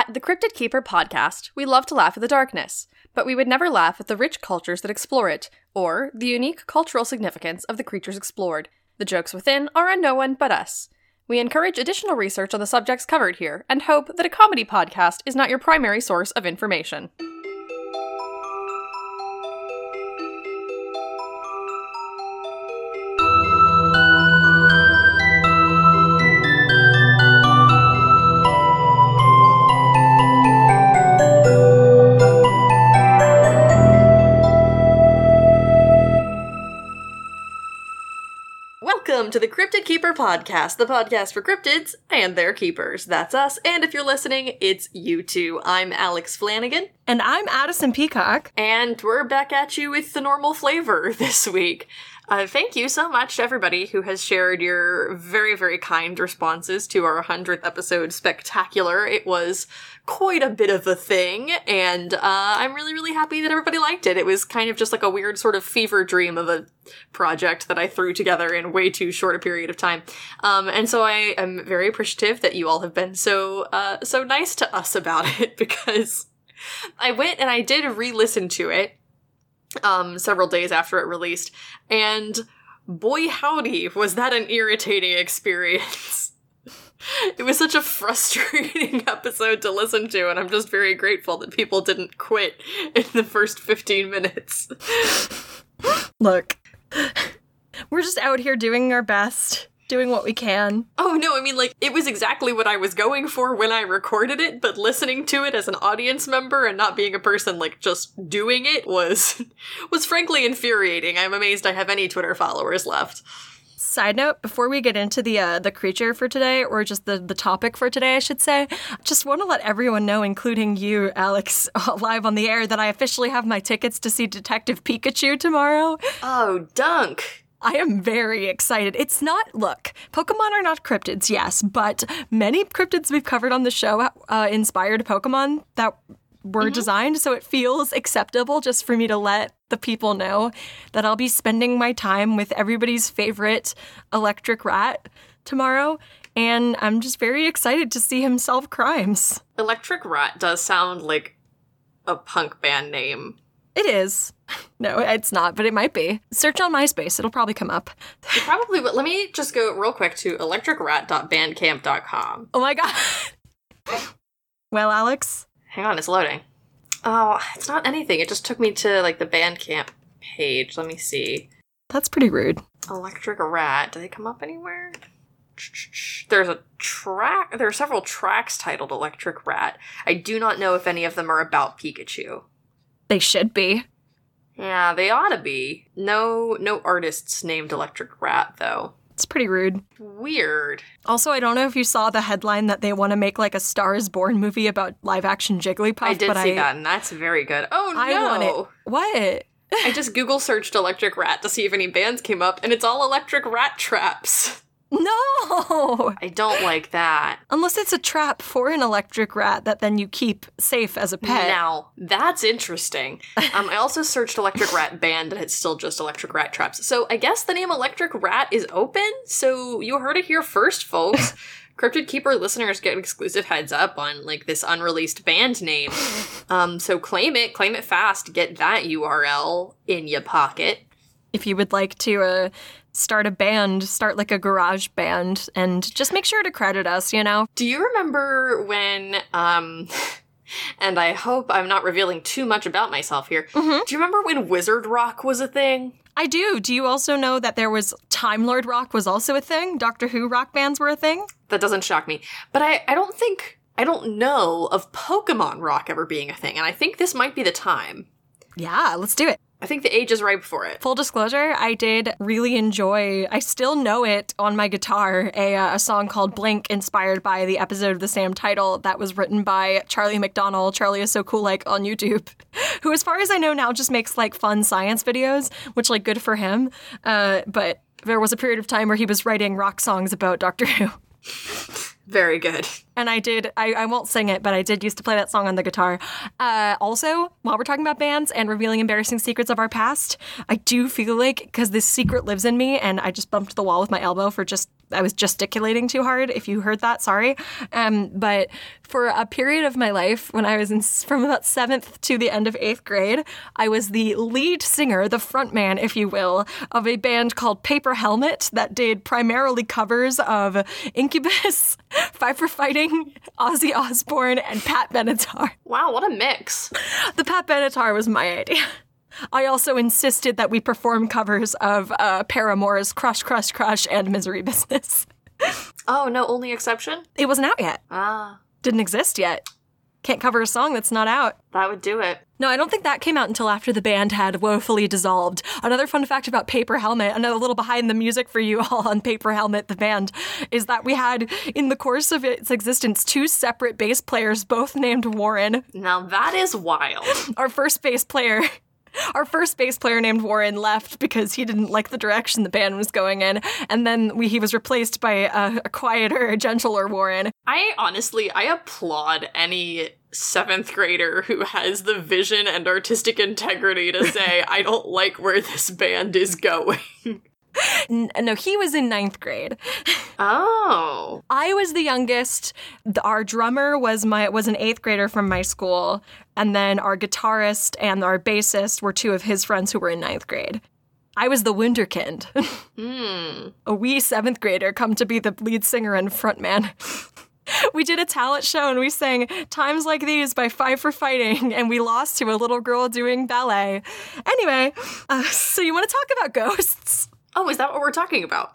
At the Cryptid Keeper podcast, we love to laugh at the darkness, but we would never laugh at the rich cultures that explore it, or the unique cultural significance of the creatures explored. The jokes within are on no one but us. We encourage additional research on the subjects covered here and hope that a comedy podcast is not your primary source of information. Podcast, the podcast for cryptids and their keepers. That's us, and if you're listening, it's you too. I'm Alex Flanagan, And I'm Addison Peacock. and we're back at you with the normal flavor this week. Uh, thank you so much to everybody who has shared your very, very kind responses to our 100th episode spectacular. It was quite a bit of a thing, and uh, I'm really, really happy that everybody liked it. It was kind of just like a weird sort of fever dream of a project that I threw together in way too short a period of time. Um, and so I am very appreciative that you all have been so, uh, so nice to us about it because I went and I did re-listen to it um several days after it released. And boy howdy was that an irritating experience. It was such a frustrating episode to listen to and i'm just very grateful that people didn't quit in the first 15 minutes. Look, we're just out here doing our best, doing what we can. oh no i mean like it was exactly what i was going for when i recorded it but listening to it as an audience member and not being a person like just doing it was was frankly infuriating i'm amazed i have any twitter followers left Side note: Before we get into the uh, the creature for today, or just the the topic for today, I should say, just want to let everyone know, including you, Alex, live on the air, that I officially have my tickets to see Detective Pikachu tomorrow. Oh, Dunk. I am very excited. It's not, look, Pokemon are not cryptids, yes, but many cryptids we've covered on the show uh, inspired Pokemon that were designed, so it feels acceptable just for me to let the people know that I'll be spending my time with everybody's favorite electric rat tomorrow. And I'm just very excited to see him solve crimes. Electric Rat does sound like a punk band name. It is. No, it's not, but it might be. Search on MySpace, it'll probably come up. You probably would. Let me just go real quick to electricrat.bandcamp.com. Oh my god. well, Alex, Hang on, it's loading. Oh, it's not anything. It just took me to like the Bandcamp page. Let me see. that's pretty rude. Electric Rat. Do they come up anywhere? There's a track. There are several tracks titled Electric Rat. I do not know if any of them are about Pikachu. They should be. Yeah, they ought to be. No, no artists named Electric Rat though. It's pretty rude. Weird. Also, I don't know if you saw the headline that they want to make like a Star is Born movie about live action Jigglypuff. I did but see I, that, and that's very good. Oh I no! What? I just Google searched Electric Rat to see if any bands came up, and it's all Electric Rat traps. No! I don't like that. Unless it's a trap for an electric rat that then you keep safe as a pet. Now that's interesting. Um, I also searched Electric Rat band, and it's still just Electric Rat traps. So I guess the name Electric Rat is open. So you heard it here first, folks. Cryptid Keeper listeners get exclusive heads up on like this unreleased band name. Um, so claim it, claim it fast. Get that URL in your pocket. If you would like to uh, start a band, start like a garage band, and just make sure to credit us, you know? Do you remember when um and I hope I'm not revealing too much about myself here. Do you remember when Wizard Rock was a thing? I do. Do you also know that there was Time Lord rock was also a thing? Doctor Who rock bands were a thing? That doesn't shock me. But I I don't think I don't know of Pokemon Rock ever being a thing, and I think this might be the time. Yeah, let's do it. I think the age is right for it. Full disclosure, I did really enjoy, I still know it on my guitar, a, uh, a song called Blink, inspired by the episode of the same title that was written by Charlie McDonnell. Charlie is so cool, like on YouTube, who, as far as I know now, just makes like fun science videos, which, like, good for him. Uh, but there was a period of time where he was writing rock songs about Doctor Who. Very good. And I did. I, I won't sing it, but I did used to play that song on the guitar. Uh, also, while we're talking about bands and revealing embarrassing secrets of our past, I do feel like because this secret lives in me, and I just bumped the wall with my elbow for just I was gesticulating too hard. If you heard that, sorry. Um, but for a period of my life, when I was in from about seventh to the end of eighth grade, I was the lead singer, the front man, if you will, of a band called Paper Helmet that did primarily covers of Incubus, Five for Fighting, Ozzy Osbourne, and Pat Benatar. Wow, what a mix. The Pat Benatar was my idea. I also insisted that we perform covers of uh, Paramore's Crush, Crush, Crush and Misery Business. Oh, no, only exception? It wasn't out yet. Ah, Didn't exist yet. Can't cover a song that's not out. that would do it. No, I don't think that came out until after the band had woefully dissolved. Another fun fact about Paper Helmet, another little behind the music for you all on Paper Helmet, the band, is that we had, in the course of its existence, two separate bass players, both named Warren. Now that is wild. Our first bass player. Our first bass player named Warren left because he didn't like the direction the band was going in, and then we, he was replaced by a, a quieter, gentler Warren. I honestly, I applaud any seventh grader who has the vision and artistic integrity to say, I don't like where this band is going. N- no, he was in ninth grade. Oh. I was the youngest. The- Our drummer was my was an eighth grader from my school, and then our guitarist and our bassist were two of his friends who were in ninth grade. I was the wunderkind, Hmm. a wee seventh grader come to be the lead singer and frontman. We did a talent show and we sang Times Like These by Five for Fighting, and we lost to a little girl doing ballet. Anyway, uh, so you want to talk about ghosts? Oh, is that what we're talking about?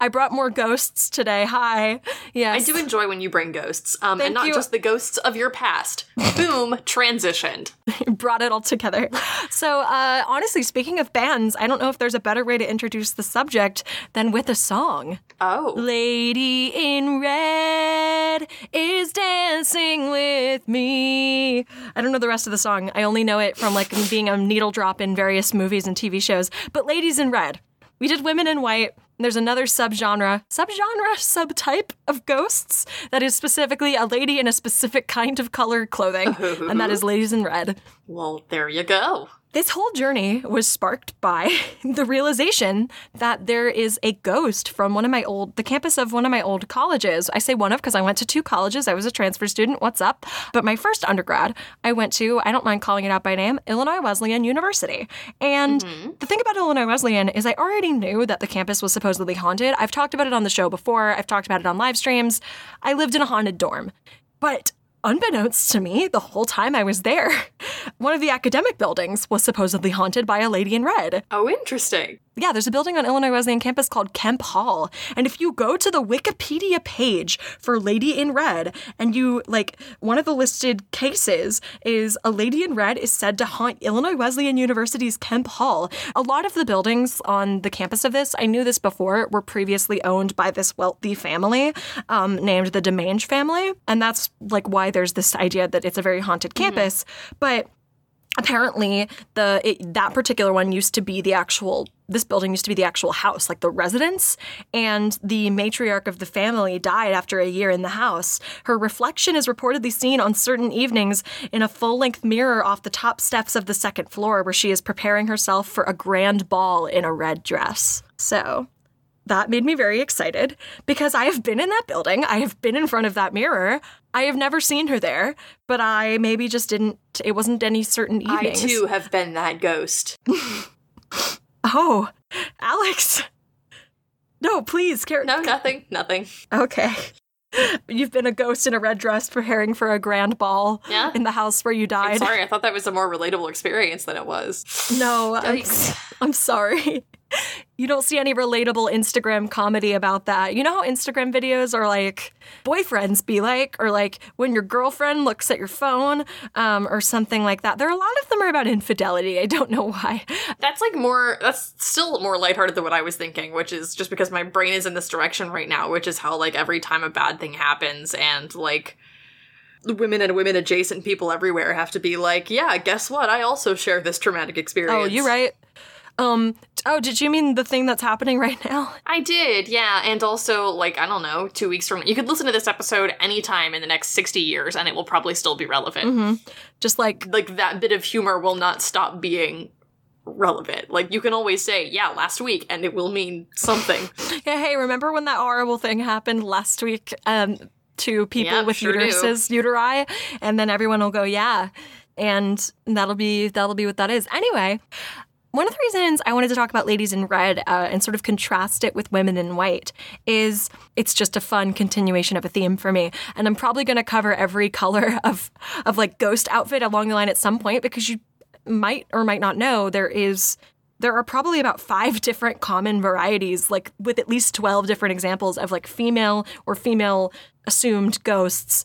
I brought more ghosts today. Hi. Yes. I do enjoy when you bring ghosts, um, and not you. just the ghosts of your past. Boom, transitioned. brought it all together. So, uh, honestly, speaking of bands, I don't know if there's a better way to introduce the subject than with a song. Oh. Lady in Red is dancing with me. I don't know the rest of the song. I only know it from like being a needle drop in various movies and TV shows. But Ladies in Red. We did Women in White. There's another subgenre, subgenre, subtype of ghosts that is specifically a lady in a specific kind of colored clothing, and that is Ladies in Red. Well, there you go. This whole journey was sparked by the realization that there is a ghost from one of my old, the campus of one of my old colleges. I say one of because I went to two colleges. I was a transfer student. What's up? But my first undergrad, I went to, I don't mind calling it out by name, Illinois Wesleyan University. And mm-hmm. the thing about Illinois Wesleyan is I already knew that the campus was supposedly haunted. I've talked about it on the show before, I've talked about it on live streams. I lived in a haunted dorm. But unbeknownst to me, the whole time I was there, one of the academic buildings was supposedly haunted by a lady in red. Oh, interesting. Yeah, there's a building on Illinois Wesleyan campus called Kemp Hall. And if you go to the Wikipedia page for Lady in Red, and you like one of the listed cases is a lady in red is said to haunt Illinois Wesleyan University's Kemp Hall. A lot of the buildings on the campus of this, I knew this before, were previously owned by this wealthy family um, named the Demange family. And that's like why there's this idea that it's a very haunted campus. But apparently the it, that particular one used to be the actual this building used to be the actual house like the residence and the matriarch of the family died after a year in the house. Her reflection is reportedly seen on certain evenings in a full-length mirror off the top steps of the second floor where she is preparing herself for a grand ball in a red dress. So that made me very excited because I have been in that building. I have been in front of that mirror. I have never seen her there, but I maybe just didn't, it wasn't any certain evenings. I too have been that ghost. Oh, Alex. No, please, Karen. No, nothing, nothing. Okay. You've been a ghost in a red dress preparing for a grand ball Yeah. in the house where you died. I'm sorry, I thought that was a more relatable experience than it was. No, I'm, I'm sorry. You don't see any relatable Instagram comedy about that. You know how Instagram videos are like boyfriends be like, or like when your girlfriend looks at your phone, um, or something like that. There are a lot of them are about infidelity. I don't know why. That's like more, that's still more lighthearted than what I was thinking, which is just because my brain is in this direction right now, which is how, like, every time a bad thing happens and, like, women and women adjacent people everywhere have to be like, yeah, guess what? I also share this traumatic experience. Oh, you're right. Um, Oh, did you mean the thing that's happening right now? I did, yeah. And also, like, I don't know, two weeks from you could listen to this episode anytime in the next 60 years and it will probably still be relevant. Mm-hmm. Just like, Like, that bit of humor will not stop being relevant. Like, you can always say, yeah, last week, and it will mean something. yeah, hey, remember when that horrible thing happened last week um, to people Yeah, with sure do. uteruses, uteri? And then everyone will go, yeah. And that'll be that'll be what that is. Anyway, one of the reasons I wanted to talk about ladies in red uh, and sort of contrast it with women in white is it's just a fun continuation of a theme for me, and I'm probably going to cover every color of of like ghost outfit along the line at some point because you might or might not know there is there are probably about five different common varieties, like with at least 12 different examples of like female or female assumed ghosts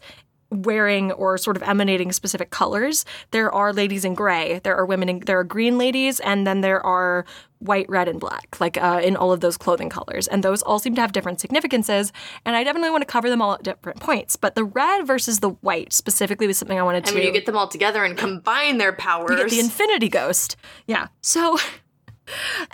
wearing or sort of emanating specific colors. There are ladies in gray, there are women in, there are green ladies, and then there are white, red, and black, like uh, in all of those clothing colors. And those all seem to have different significances. And I definitely want to cover them all at different points. But the red versus the white specifically was something I wanted and to. And when you get them all together and combine their powers. You get the Infinity Ghost. Yeah. So,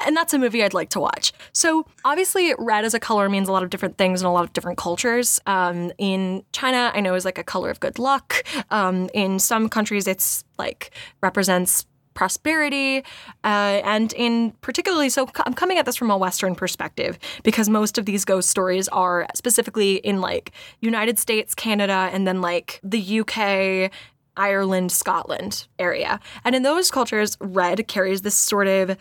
and that's a movie I'd like to watch. So, obviously, red as a color means a lot of different things in a lot of different cultures. Um, in China, I know is like a color of good luck. Um, in some countries, it's like represents prosperity uh, and in particularly so i'm coming at this from a western perspective because most of these ghost stories are specifically in like united states canada and then like the uk Ireland, Scotland area. And in those cultures, red carries this sort of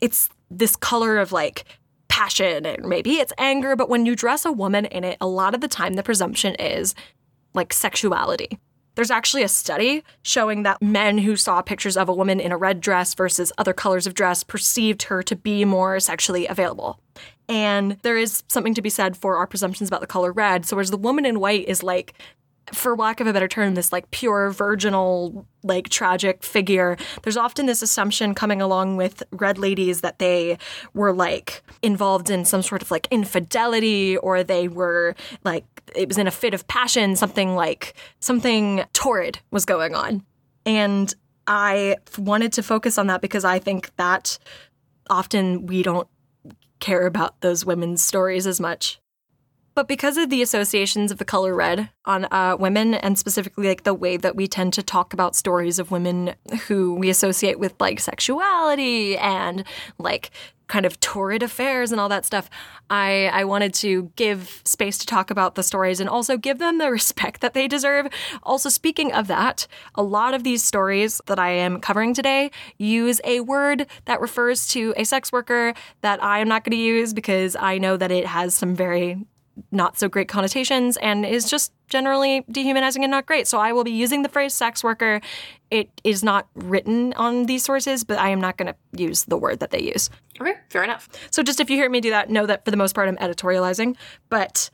it's this color of like passion and maybe it's anger, but when you dress a woman in it, a lot of the time the presumption is like sexuality. There's actually a study showing that men who saw pictures of a woman in a red dress versus other colors of dress perceived her to be more sexually available. And there is something to be said for our presumptions about the color red. So, whereas the woman in white is like for lack of a better term, this like pure virginal, like tragic figure. There's often this assumption coming along with red ladies that they were like involved in some sort of like infidelity or they were like, it was in a fit of passion, something like something torrid was going on. And I wanted to focus on that because I think that often we don't care about those women's stories as much. But because of the associations of the color red on uh, women, and specifically like the way that we tend to talk about stories of women who we associate with like sexuality and like kind of torrid affairs and all that stuff, I, I wanted to give space to talk about the stories and also give them the respect that they deserve. Also, speaking of that, a lot of these stories that I am covering today use a word that refers to a sex worker that I am not going to use because I know that it has some very not so great connotations and is just generally dehumanizing and not great. So I will be using the phrase sex worker. It is not written on these sources, but I am not going to use the word that they use. Okay, fair enough. So just if you hear me do that, know that for the most part I'm editorializing. But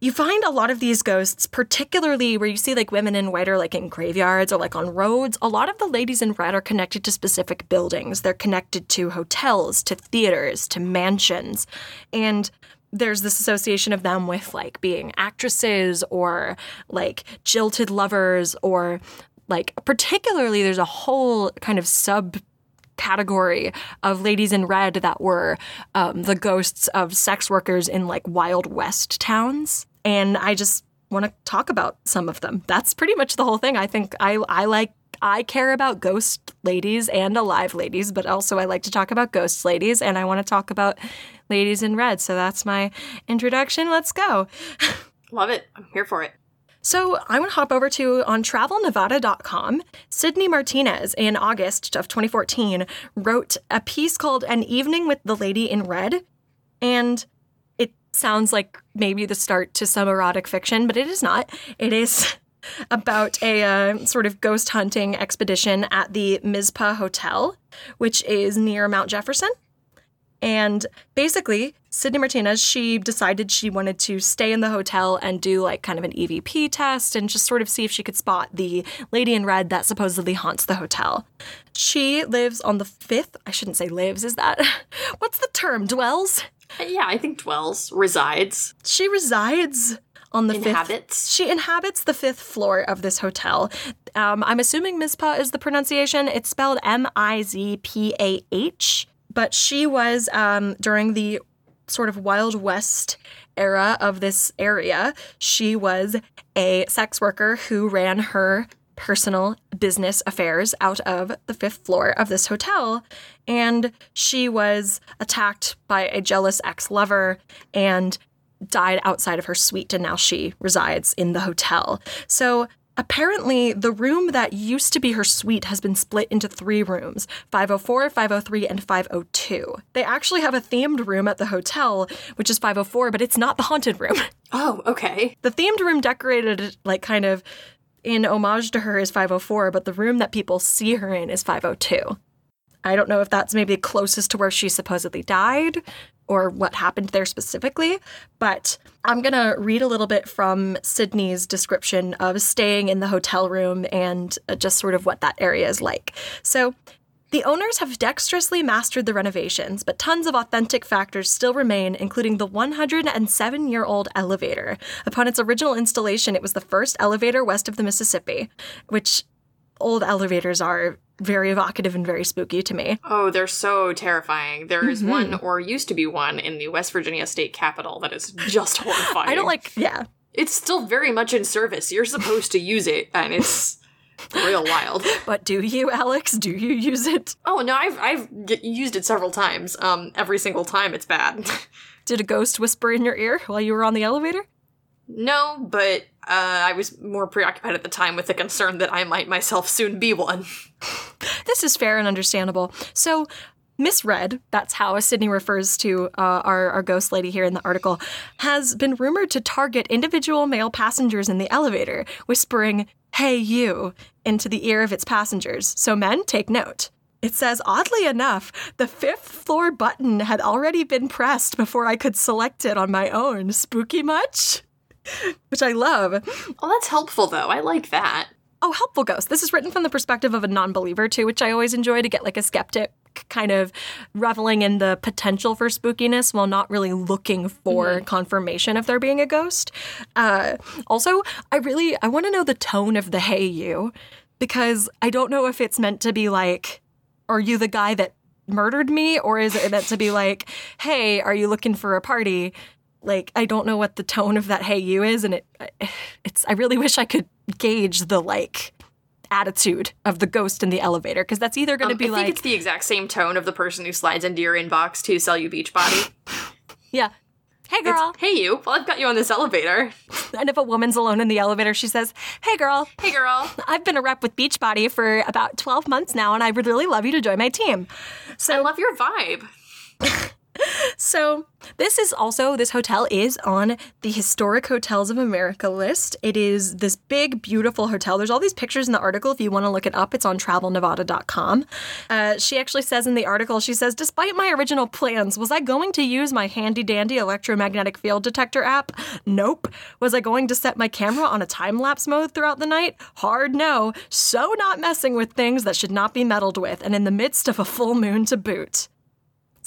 you find a lot of these ghosts, particularly where you see like women in white or like in graveyards or like on roads, a lot of the ladies in red are connected to specific buildings. They're connected to hotels, to theaters, to mansions. And there's this association of them with like being actresses or like jilted lovers or like particularly there's a whole kind of sub category of ladies in red that were um, the ghosts of sex workers in like Wild West towns. And I just want to talk about some of them. That's pretty much the whole thing. I think I, I like, I care about ghost ladies and alive ladies, but also I like to talk about ghost ladies and I want to talk about ladies in red. So that's my introduction. Let's go. Love it. I'm here for it. So I want to hop over to on travelnevada.com. Sydney Martinez in August of 2014 wrote a piece called An Evening with the Lady in Red. And it sounds like maybe the start to some erotic fiction, but it is not. It is about a uh, sort of ghost hunting expedition at the Mizpah Hotel, which is near Mount Jefferson. And basically, Sydney Martinez, she decided she wanted to stay in the hotel and do like kind of an EVP test and just sort of see if she could spot the lady in red that supposedly haunts the hotel. She lives on the fifth, I shouldn't say lives, is that? What's the term? Dwells? Yeah, I think dwells, resides, She resides on the fifth. She inhabits the fifth floor of this hotel. Um, I'm assuming Mizpah is the pronunciation. It's spelled M I Z P A H, but she was um, during the sort of Wild West era of this area. She was a sex worker who ran her personal business affairs out of the fifth floor of this hotel. And she was attacked by a jealous ex lover and died outside of her suite. And now she resides in the hotel. So Apparently, the room that used to be her suite has been split into three rooms 504, 503, and 502. They actually have a themed room at the hotel, which is 504, but it's not the haunted room. Oh, okay. The themed room decorated, like, kind of in homage to her is 504, but the room that people see her in is 502. I don't know if that's maybe closest to where she supposedly died or what happened there specifically, but I'm going to read a little bit from Sydney's description of staying in the hotel room and uh, just sort of what that area is like. So, the owners have dexterously mastered the renovations, but tons of authentic factors still remain, including the 107 year old elevator. Upon its original installation, it was the first elevator west of the Mississippi, which old elevators are very evocative and very spooky to me. Oh, they're so terrifying. There is mm-hmm. one, or used to be one, in the West Virginia state capitol that is just horrifying. I don't like, yeah. It's still very much in service. You're supposed to use it, and it's real wild. But do you, Alex? Do you use it? Oh no, I've I've used it several times. Um, every single time it's bad. Did a ghost whisper in your ear while you were on the elevator? No, but uh, I was more preoccupied at the time with the concern that I might myself soon be one. this is fair and understandable. So, Miss Red, that's how Sydney refers to uh, our, our ghost lady here in the article, has been rumored to target individual male passengers in the elevator, whispering, Hey, you, into the ear of its passengers. So, men, take note. It says, oddly enough, the fifth floor button had already been pressed before I could select it on my own. Spooky much? which I love. Oh, that's helpful though. I like that. Oh, helpful ghost. This is written from the perspective of a non believer too, which I always enjoy to get like a skeptic kind of reveling in the potential for spookiness while not really looking for mm-hmm. confirmation of there being a ghost. Uh, also, I really I want to know the tone of the "Hey you," because I don't know if it's meant to be like, "Are you the guy that murdered me?" or is it meant to be like, "Hey, are you looking for a party?" Like I don't know what the tone of that hey you is and it it's I really wish I could gauge the like attitude of the ghost in the elevator because that's either going to um, be I like think it's the exact same tone of the person who slides into your inbox to sell you Beachbody. yeah. Hey girl. It's, hey you. Well, I've got you on this elevator. And if a woman's alone in the elevator, she says, "Hey girl. Hey girl. I've been a rep with Beachbody for about 12 months now and I would really love you to join my team." So I love your vibe. So this is also this hotel is on the historic hotels of america list. It is this big beautiful hotel. There's all these pictures in the article if you want to look it up. It's on travelnevada.com uh, she actually says in the article she says despite my original plans was i going to use my handy dandy electromagnetic field detector app? Nope. Was i going to set my camera on a time-lapse mode throughout the night? Hard no. So not messing with things that should not be meddled with and in the midst of a full moon to boot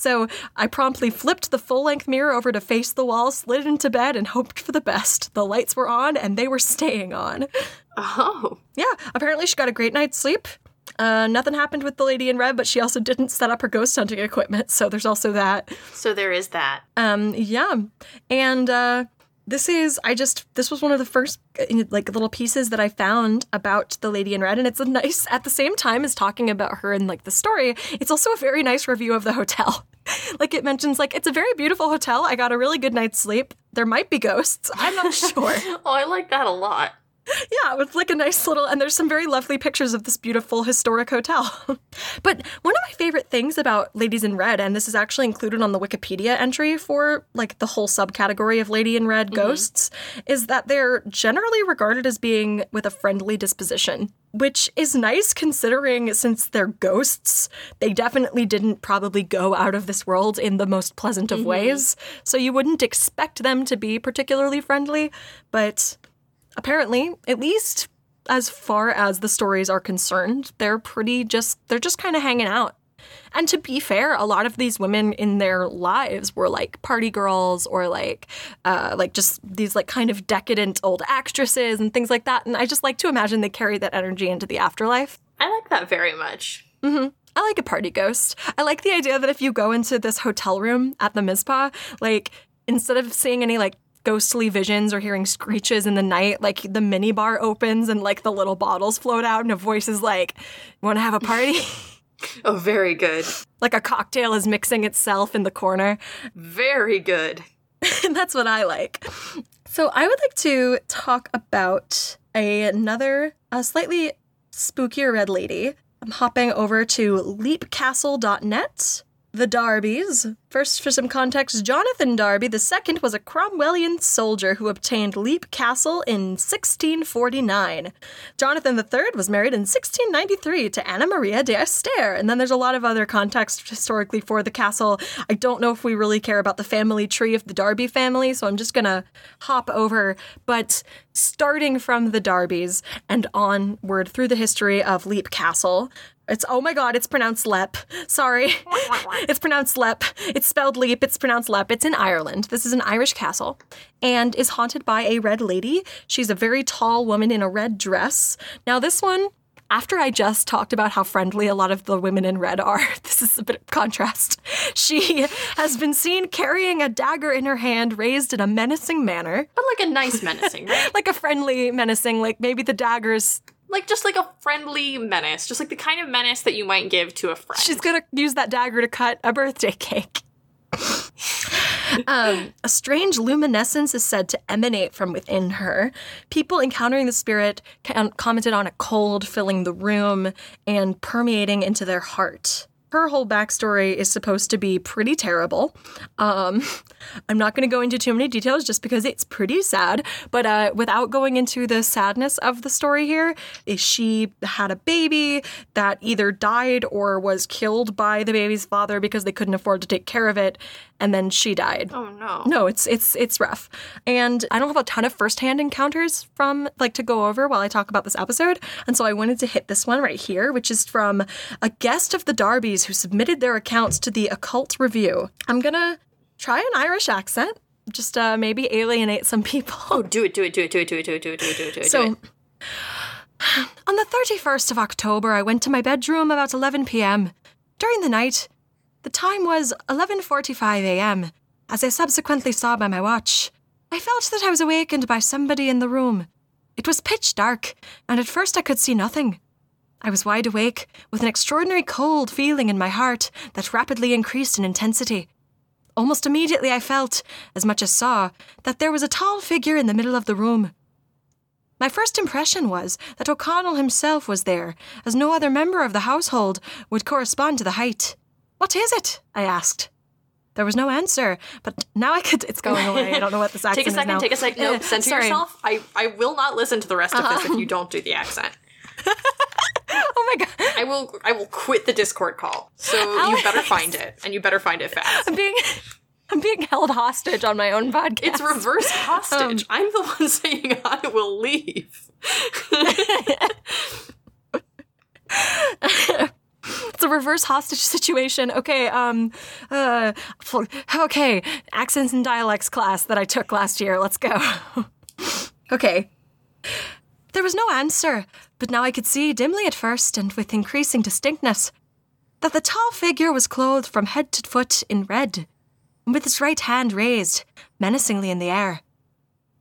so I promptly flipped the full length mirror over to face the wall, slid into bed, and hoped for the best. The lights were on and they were staying on. Oh. Yeah, apparently she got a great night's sleep. Uh, nothing happened with the lady in red, but she also didn't set up her ghost hunting equipment, so there's also that. So there is that. Um, yeah, and uh, this is I just this was one of the first like little pieces that I found about the Lady in Red, and it's a nice at the same time as talking about her and like the story. It's also a very nice review of the hotel. like it mentions like it's a very beautiful hotel. I got a really good night's sleep. There might be ghosts. I'm not sure. oh, I like that a lot yeah, it's like a nice little, and there's some very lovely pictures of this beautiful historic hotel. but one of my favorite things about Ladies in Red, and this is actually included on the Wikipedia entry for like the whole subcategory of Lady in Red mm-hmm. ghosts, is that they're generally regarded as being with a friendly disposition. Which is nice considering since they're ghosts, they definitely didn't probably go out of this world in the most pleasant of mm-hmm. ways. So you wouldn't expect them to be particularly friendly, but apparently, at least as far as the stories are concerned, they're pretty just, they're just kind of hanging out. And to be fair, a lot of these women in their lives were like party girls or like, uh, like just these like kind of decadent old actresses and things like that. And I just like to imagine they carry that energy into the afterlife. I like that very much. Mm-hmm. I like a party ghost. I like the idea that if you go into this hotel room at the Mizpah, like instead of seeing any like ghostly visions or hearing screeches in the night, like the mini bar opens and like the little bottles float out and a voice is like, "Want to have a party?" Oh, very good. like a cocktail is mixing itself in the corner. Very good. and that's what I like. So I would like to talk about a, another, a slightly spookier red lady. I'm hopping over to leapcastle.net. The Darbys. First, for some context, Jonathan Darby II was a Cromwellian soldier who obtained Leap Castle in 1649. Jonathan III was married in 1693 to Anna Maria de Astaire. And then there's a lot of other context historically for the castle. I don't know if we really care about the family tree of the Darby family, so I'm just gonna hop over. But starting from the Darbys and onward through the history of Leap Castle, it's oh my god, it's pronounced Lep. Sorry. it's pronounced Lep. It's spelled Leap. It's pronounced Lep. It's in Ireland. This is an Irish castle and is haunted by a red lady. She's a very tall woman in a red dress. Now, this one, after I just talked about how friendly a lot of the women in red are, this is a bit of contrast. She has been seen carrying a dagger in her hand, raised in a menacing manner. But like a nice menacing, right? like a friendly menacing, like maybe the dagger's like just like a friendly menace, just like the kind of menace that you might give to a friend. She's gonna use that dagger to cut a birthday cake. um, a strange luminescence is said to emanate from within her. People encountering the spirit commented on a cold filling the room and permeating into their heart her whole backstory is supposed to be pretty terrible. Um, I'm not going to go into too many details just because it's pretty sad. But uh, without going into the sadness of the story here, is she had a baby that either died or was killed by the baby's father because they couldn't afford to take care of it, and then she died. Oh no. No, it's it's it's rough. And I don't have a ton of firsthand encounters from like to go over while I talk about this episode. And so I wanted to hit this one right here, which is from a guest of the Darbys who submitted their accounts to the Occult Review. I'm gonna try an Irish accent. Just uh, maybe alienate some people. Oh, do it, do it, do it, do it, do it, do it, do it, do it, do it, do it. So, on the 31st of October, I went to my bedroom about 11 p.m. During the night, the time was 11:45 a.m. As I subsequently saw by my watch, I felt that I was awakened by somebody in the room. It was pitch dark, and at first I could see nothing. I was wide awake, with an extraordinary cold feeling in my heart that rapidly increased in intensity. Almost immediately I felt, as much as saw, that there was a tall figure in the middle of the room. My first impression was that O'Connell himself was there, as no other member of the household would correspond to the height. What is it? I asked. There was no answer, but now I could. It's going away. I don't know what this accent is. take a second. is now. Take a second. No, center sorry. yourself. I I will not listen to the rest of this if you don't do the accent. oh my god! I will. I will quit the Discord call. So you better find it, and you better find it fast. I'm being. I'm being held hostage on my own podcast. It's reverse hostage. I'm the one saying I will leave. it's a reverse hostage situation. Okay, um, uh, okay, accents and dialects class that I took last year. Let's go. okay. There was no answer, but now I could see dimly at first and with increasing distinctness that the tall figure was clothed from head to foot in red, and with his right hand raised, menacingly in the air.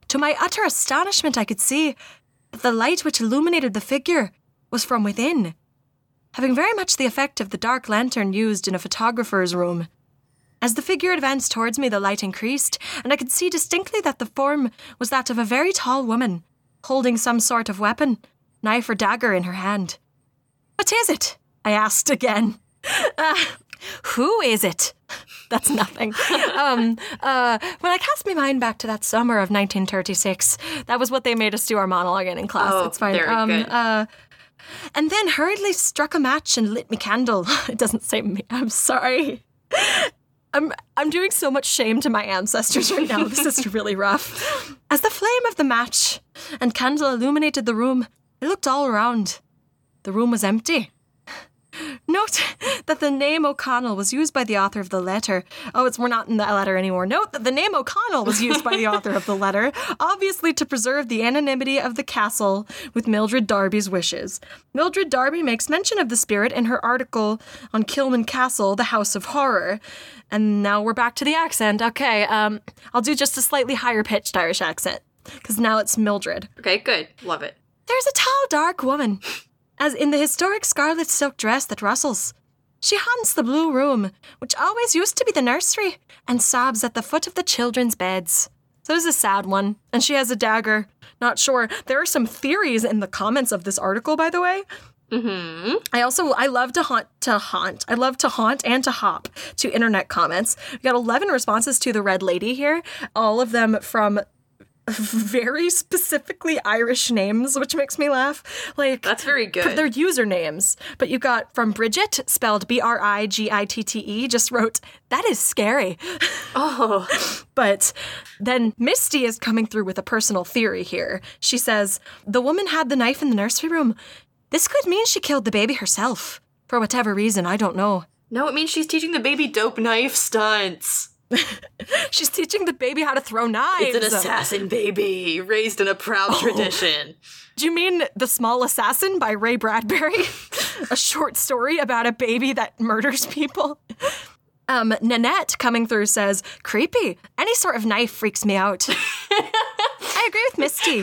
To my utter astonishment, I could see that the light which illuminated the figure was from within having very much the effect of the dark lantern used in a photographer's room. As the figure advanced towards me, the light increased, and I could see distinctly that the form was that of a very tall woman, holding some sort of weapon, knife or dagger, in her hand. What is it? I asked again. Uh, who is it? That's nothing. um, uh, when I cast my mind back to that summer of 1936, that was what they made us do our monologue in in class. Oh, it's fine. very um, good. Uh, and then hurriedly struck a match and lit me candle. It doesn't say me. I'm sorry. I'm I'm doing so much shame to my ancestors right now. This is really rough. As the flame of the match and candle illuminated the room, I looked all around. The room was empty. Note that the name O'Connell was used by the author of the letter. Oh, it's we're not in that letter anymore. Note that the name O'Connell was used by the author of the letter, obviously to preserve the anonymity of the castle with Mildred Darby's wishes. Mildred Darby makes mention of the spirit in her article on Kilman Castle, the House of Horror. And now we're back to the accent. Okay, um, I'll do just a slightly higher pitched Irish accent because now it's Mildred. Okay, good. Love it. There's a tall, dark woman, as in the historic scarlet silk dress that rustles. She haunts the blue room, which always used to be the nursery, and sobs at the foot of the children's beds. So this is a sad one, and she has a dagger. Not sure. There are some theories in the comments of this article, by the way. Mm-hmm. I also I love to haunt to haunt. I love to haunt and to hop to internet comments. We got 11 responses to the red lady here, all of them from very specifically Irish names, which makes me laugh. Like That's very good. They're usernames, but you got from Bridget, spelled B R I G I T T E, just wrote, That is scary. oh, But then Misty is coming through with a personal theory here. She says, The woman had the knife in the nursery room. This could mean she killed the baby herself. For whatever reason, I don't know. no, it means she's teaching the baby dope knife stunts. She's teaching the baby how to throw knives. It's an assassin baby, raised in a proud tradition. Do you mean The Small Assassin by Ray Bradbury? a short story about a baby that murders people? Um, Nanette coming through says, creepy. Any sort of knife freaks me out. I agree with Misty.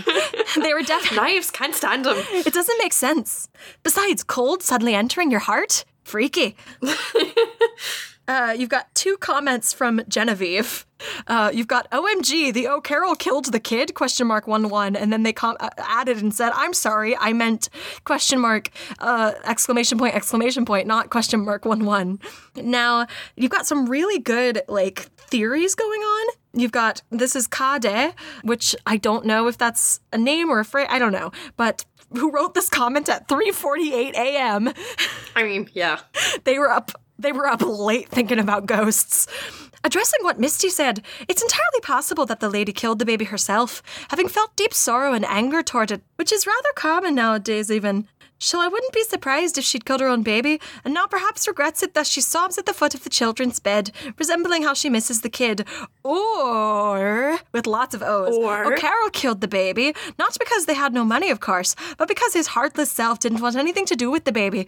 They were definitely. Knives, can't stand them. It doesn't make sense. Besides, cold suddenly entering your heart? Freaky. Uh, you've got two comments from Genevieve. Uh, you've got OMG, the O'Carroll killed the kid? Question mark one one, and then they com- uh, added and said, "I'm sorry, I meant question mark uh, exclamation point exclamation point, not question mark one one." Now you've got some really good like theories going on. You've got this is Kade, which I don't know if that's a name or a phrase. I don't know, but who wrote this comment at 3:48 a.m. I mean, yeah. They were up they were up late thinking about ghosts. Addressing what Misty said, it's entirely possible that the lady killed the baby herself, having felt deep sorrow and anger toward it, which is rather common nowadays even. So I wouldn't be surprised if she'd killed her own baby, and now perhaps regrets it thus she sobs at the foot of the children's bed, resembling how she misses the kid. Or, with lots of O's, Or- oh, Carol killed the baby, not because they had no money, of course, but because his heartless self didn't want anything to do with the baby.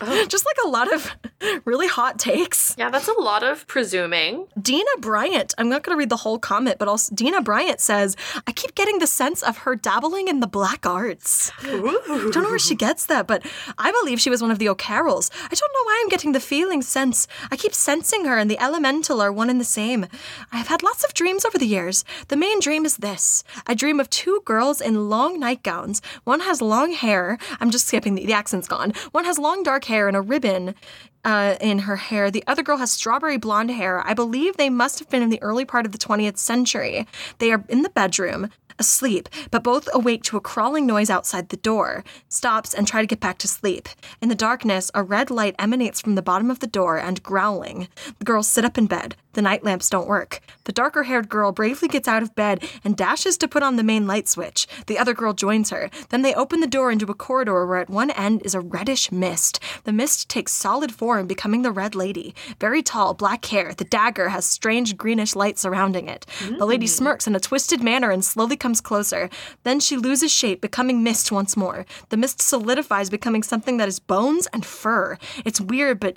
Oh. Just like a lot of really hot takes. Yeah, that's a lot of presuming. Dina Bryant, I'm not going to read the whole comment, but also Dina Bryant says, I keep getting the sense of her dabbling in the black arts. Ooh. don't know where she gets that, but I believe she was one of the O'Carrolls. I don't know why I'm getting the feeling sense. I keep sensing her and the elemental are one and the same. I have had lots of dreams over the years. The main dream is this I dream of two girls in long nightgowns. One has long hair. I'm just skipping, the, the accent's gone. One has long dark hair and a ribbon. Uh, in her hair. The other girl has strawberry blonde hair. I believe they must have been in the early part of the 20th century. They are in the bedroom asleep, but both awake to a crawling noise outside the door, stops and try to get back to sleep. In the darkness, a red light emanates from the bottom of the door and growling. The girls sit up in bed. The night lamps don't work. The darker haired girl bravely gets out of bed and dashes to put on the main light switch. The other girl joins her. Then they open the door into a corridor where at one end is a reddish mist. The mist takes solid form, becoming the Red Lady. Very tall, black hair. The dagger has strange greenish light surrounding it. The lady mm. smirks in a twisted manner and slowly comes closer. Then she loses shape, becoming mist once more. The mist solidifies, becoming something that is bones and fur. It's weird, but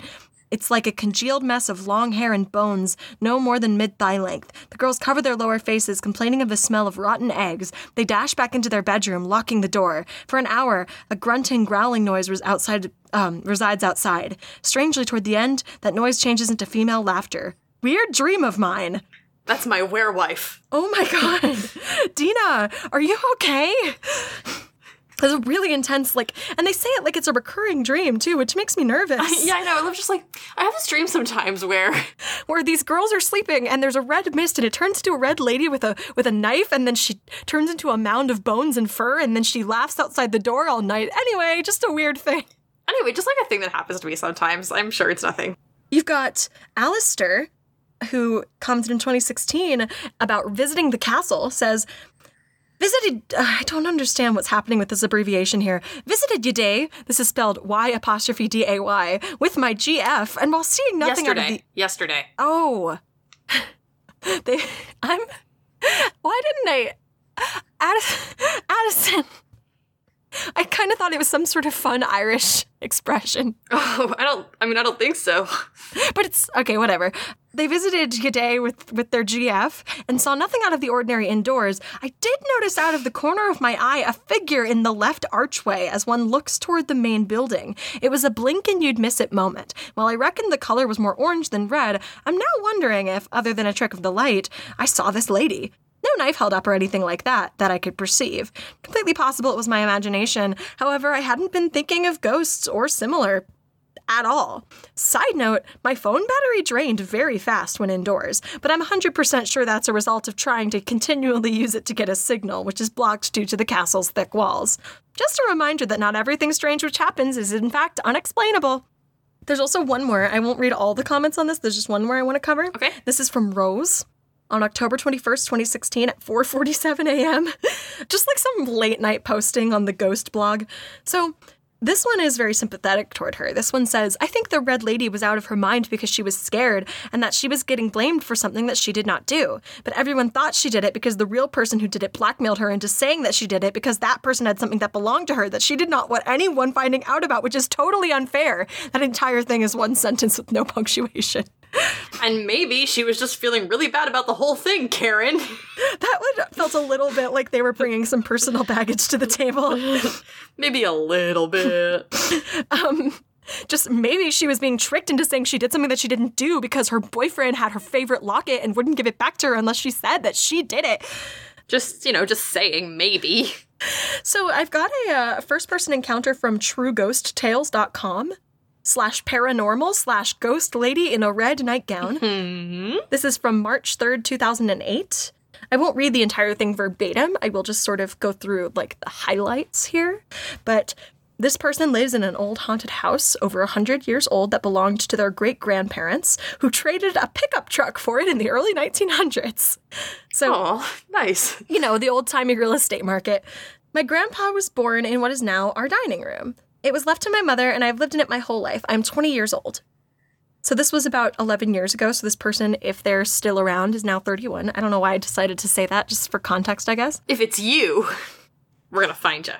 it's like a congealed mess of long hair and bones, no more than mid thigh length. The girls cover their lower faces, complaining of the smell of rotten eggs. They dash back into their bedroom, locking the door. For an hour, a grunting, growling noise was outside, um, resides outside. Strangely, toward the end, that noise changes into female laughter. Weird dream of mine. That's my werewife. Oh my god. Dina, are you okay? It's a really intense, like, and they say it like it's a recurring dream too, which makes me nervous. Yeah, I know. I'm just like, I have this dream sometimes where where these girls are sleeping and there's a red mist and it turns into a red lady with a with a knife and then she turns into a mound of bones and fur and then she laughs outside the door all night. Anyway, just a weird thing. Anyway, just like a thing that happens to me sometimes. I'm sure it's nothing. You've got Alistair, who commented in 2016 about visiting the castle, says, Visited, uh, I don't understand what's happening with this abbreviation here. Visited Yaday, this is spelled Y apostrophe D A Y, with my GF, and while seeing nothing Yesterday. out of the. Yesterday. Oh. they, I'm. Why didn't I. Addison. Addison. I kind of thought it was some sort of fun Irish expression. Oh, I don't. I mean, I don't think so. But it's okay, whatever. They visited G'day with, with their GF and saw nothing out of the ordinary indoors. I did notice out of the corner of my eye a figure in the left archway as one looks toward the main building. It was a blink and you'd miss it moment. While I reckoned the color was more orange than red, I'm now wondering if, other than a trick of the light, I saw this lady. No knife held up or anything like that that I could perceive. Completely possible it was my imagination. However, I hadn't been thinking of ghosts or similar at all. Side note, my phone battery drained very fast when indoors, but I'm 100% sure that's a result of trying to continually use it to get a signal, which is blocked due to the castle's thick walls. Just a reminder that not everything strange which happens is in fact unexplainable. There's also one more. I won't read all the comments on this. There's just one more I want to cover. Okay. This is from Rose on October 21st, 2016 at 4:47 a.m. Just like some late night posting on the Ghost blog. So, this one is very sympathetic toward her. This one says, I think the Red Lady was out of her mind because she was scared and that she was getting blamed for something that she did not do. But everyone thought she did it because the real person who did it blackmailed her into saying that she did it because that person had something that belonged to her that she did not want anyone finding out about, which is totally unfair. That entire thing is one sentence with no punctuation. And maybe she was just feeling really bad about the whole thing, Karen. That one felt a little bit like they were bringing some personal baggage to the table. maybe a little bit. um, Just maybe she was being tricked into saying she did something that she didn't do because her boyfriend had her favorite locket and wouldn't give it back to her unless she said that she did it. Just, you know, just saying maybe. So I've got a uh, first person encounter from trueghosttales.com slash paranormal slash ghost lady in a red nightgown. Mm-hmm. This is from March 3rd, 2008. I won't read the entire thing verbatim. I will just sort of go through like the highlights here. But this person lives in an old haunted house over a 100 years old that belonged to their great grandparents who traded a pickup truck for it in the early 1900s. So Oh, nice. you know, the old timey real estate market. My grandpa was born in what is now our dining room. It was left to my mother, and I've lived in it my whole life. I'm 20 years old. So this was about 11 years ago. So this person, if they're still around, is now 31. I don't know why I decided to say that, just for context, I guess. If it's you, we're gonna find you.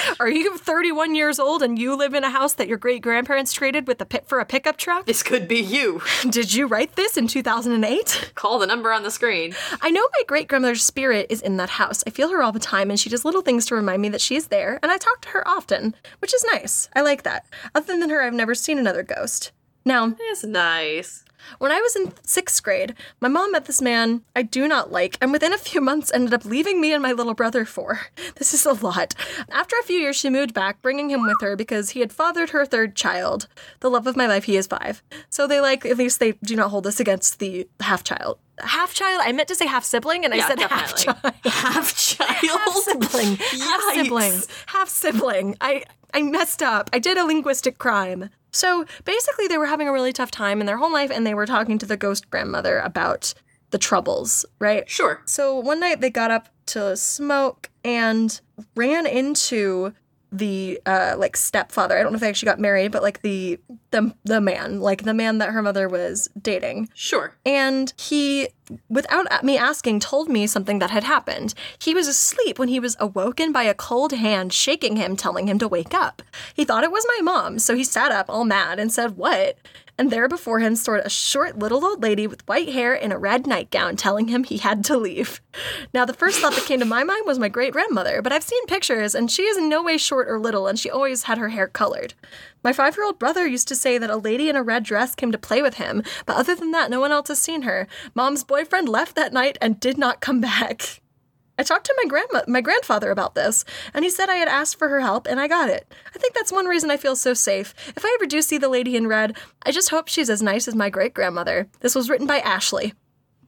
Are you 31 years old and you live in a house that your great grandparents traded with a pit for a pickup truck? This could be you. Did you write this in 2008? Call the number on the screen. I know my great grandmother's spirit is in that house. I feel her all the time, and she does little things to remind me that she is there, and I talk to her often, which is nice. I like that. Other than her, I've never seen another ghost. Now, It's nice. When I was in sixth grade, my mom met this man I do not like, and within a few months ended up leaving me and my little brother for. This is a lot. After a few years, she moved back, bringing him with her because he had fathered her third child. The love of my life, he is five. So they like, at least they do not hold this against the half child. Half child? I meant to say half sibling, and I Yeah, said half child. Half child. Half sibling. half sibling. Half sibling. I I messed up. I did a linguistic crime. So basically they were having a really tough time in their home life and they were talking to the ghost grandmother about the troubles, right? Sure. So one night they got up to smoke and ran into the uh like stepfather. I don't know if they actually got married, but like the the the man, like the man that her mother was dating. Sure. And he, without me asking, told me something that had happened. He was asleep when he was awoken by a cold hand shaking him, telling him to wake up. He thought it was my mom, so he sat up all mad and said, What? And there before him stood a short little old lady with white hair in a red nightgown, telling him he had to leave. Now, the first thought that came to my mind was my great grandmother, but I've seen pictures, and she is in no way short or little, and she always had her hair colored. My five year old brother used to say that a lady in a red dress came to play with him, but other than that, no one else has seen her. Mom's boyfriend left that night and did not come back. I talked to my grandma, my grandfather about this, and he said I had asked for her help and I got it. I think that's one reason I feel so safe. If I ever do see the lady in red, I just hope she's as nice as my great grandmother. This was written by Ashley.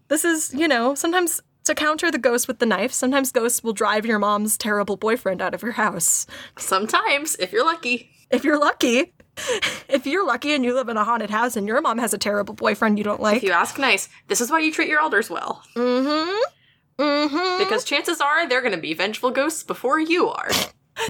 This is, you know, sometimes to counter the ghost with the knife, sometimes ghosts will drive your mom's terrible boyfriend out of your house. Sometimes, if you're lucky. If you're lucky. If you're lucky and you live in a haunted house and your mom has a terrible boyfriend you don't like. If you ask nice, this is why you treat your elders well. Mm-hmm. Mm-hmm. Because chances are they're going to be vengeful ghosts before you are.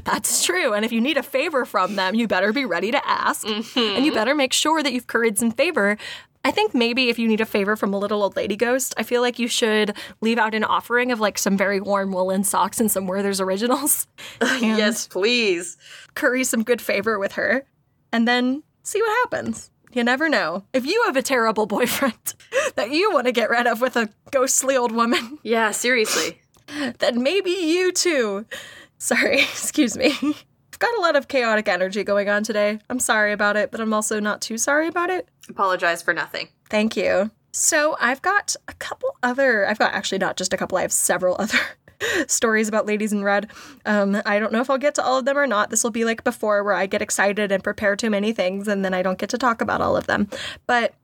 That's true. And if you need a favor from them, you better be ready to ask. And you better make sure that you've curried some favor. I think maybe if you need a favor from a little old lady ghost, I feel like you should leave out an offering of like some very warm woolen socks and some Werther's originals. yes, please. Curry some good favor with her. And then see what happens. You never know. If you have a terrible boyfriend that you want to get rid of with a ghostly old woman, Yeah, seriously. then maybe you too. Sorry, excuse me. I've got a lot of chaotic energy going on today. I'm sorry about it, but I'm also not too sorry about it. Apologize for nothing. Thank you. So I've got a couple other, I've got actually not just a couple, I have several other stories about ladies in red. Um, I don't know if I'll get to all of them or not. This will be like before where I get excited and prepare too many things and then I don't get to talk about all of them. But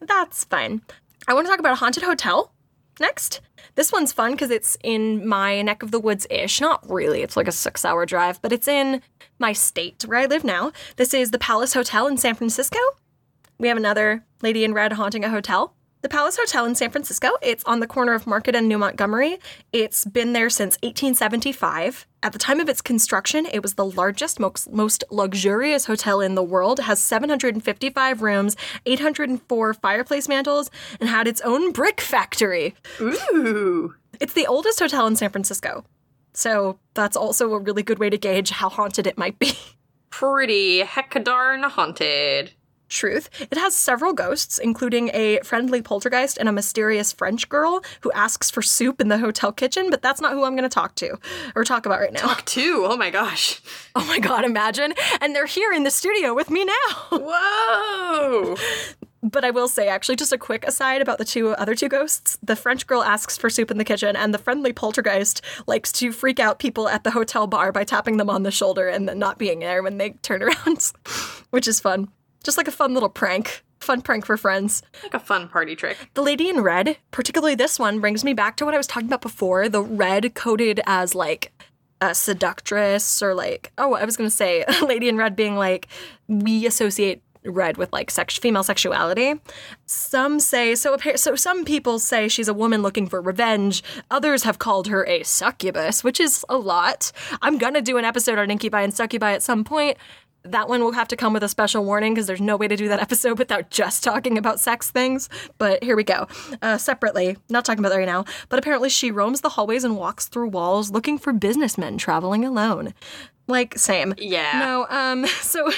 that's fine. I want to talk about a haunted hotel next. This one's fun because it's in my neck of the woods ish. Not really, it's like a six hour drive, but it's in my state where I live now. This is the Palace Hotel in San Francisco. We have another lady in red haunting a hotel. The Palace Hotel in San Francisco, it's on the corner of Market and New Montgomery. It's been there since 1875. At the time of its construction, it was the largest, most, most luxurious hotel in the world. It has 755 rooms, 804 fireplace mantles, and had its own brick factory. Ooh. It's the oldest hotel in San Francisco. So that's also a really good way to gauge how haunted it might be. Pretty heck darn haunted. Truth. It has several ghosts, including a friendly poltergeist and a mysterious French girl who asks for soup in the hotel kitchen, but that's not who I'm going to talk to or talk about right now. Talk to? Oh my gosh. Oh my god, imagine. And they're here in the studio with me now. Whoa. But I will say, actually, just a quick aside about the two other two ghosts. The French girl asks for soup in the kitchen, and the friendly poltergeist likes to freak out people at the hotel bar by tapping them on the shoulder and then not being there when they turn around, which is fun. Just like a fun little prank. Fun prank for friends. Like a fun party trick. The lady in red, particularly this one, brings me back to what I was talking about before the red coded as like a seductress or like, oh, I was going to say, a lady in red being like, we associate red with like sex female sexuality. Some say so so some people say she's a woman looking for revenge. Others have called her a succubus, which is a lot. I'm going to do an episode on incubi and succubi at some point. That one will have to come with a special warning because there's no way to do that episode without just talking about sex things. But here we go. Uh, separately, not talking about that right now, but apparently she roams the hallways and walks through walls looking for businessmen traveling alone. Like, same. Yeah. No, um, so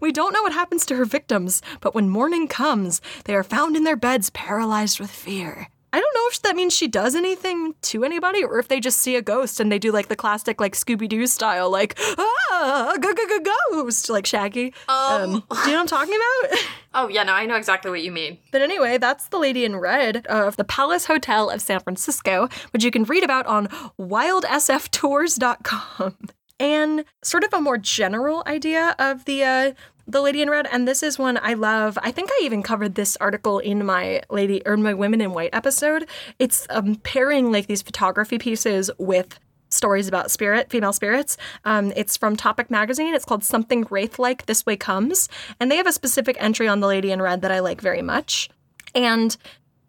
we don't know what happens to her victims, but when morning comes, they are found in their beds paralyzed with fear. I don't know if that means she does anything to anybody or if they just see a ghost and they do like the classic like Scooby Doo style, like, ah, go, go, go, ghost, like Shaggy. Um. do you know what I'm talking about? Oh yeah, no, I know exactly what you mean. But anyway, that's the lady in red of the Palace Hotel of San Francisco, which you can read about on wildsftours.com. And sort of a more general idea of the uh, the lady in red, and this is one I love. I think I even covered this article in my lady or my women in white episode. It's um, pairing like these photography pieces with stories about spirit, female spirits. Um, it's from Topic Magazine. It's called Something Wraith Like This Way Comes. And they have a specific entry on the Lady in Red that I like very much. And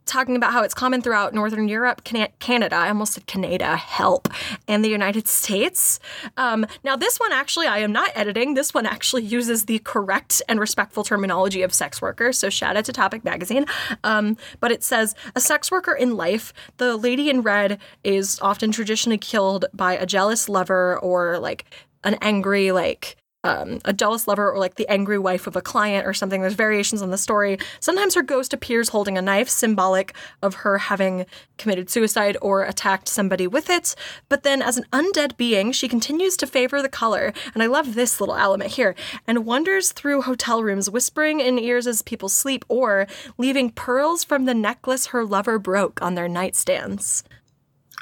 talking about how it's common throughout Northern Europe, Can- Canada, I almost said Canada, help, and the United States. Um, now, this one actually, I am not editing. This one actually uses the correct and respectful terminology of sex worker. So, shout out to Topic Magazine. Um, but it says a sex worker in life, the lady in red is often traditionally killed by a jealous lover or like an angry, like, um, a jealous lover or like the angry wife of a client or something. There's variations on the story. Sometimes her ghost appears holding a knife, symbolic of her having committed suicide or attacked somebody with it. But then, as an undead being, she continues to favor the color. And I love this little element here and wanders through hotel rooms, whispering in ears as people sleep or leaving pearls from the necklace her lover broke on their nightstands.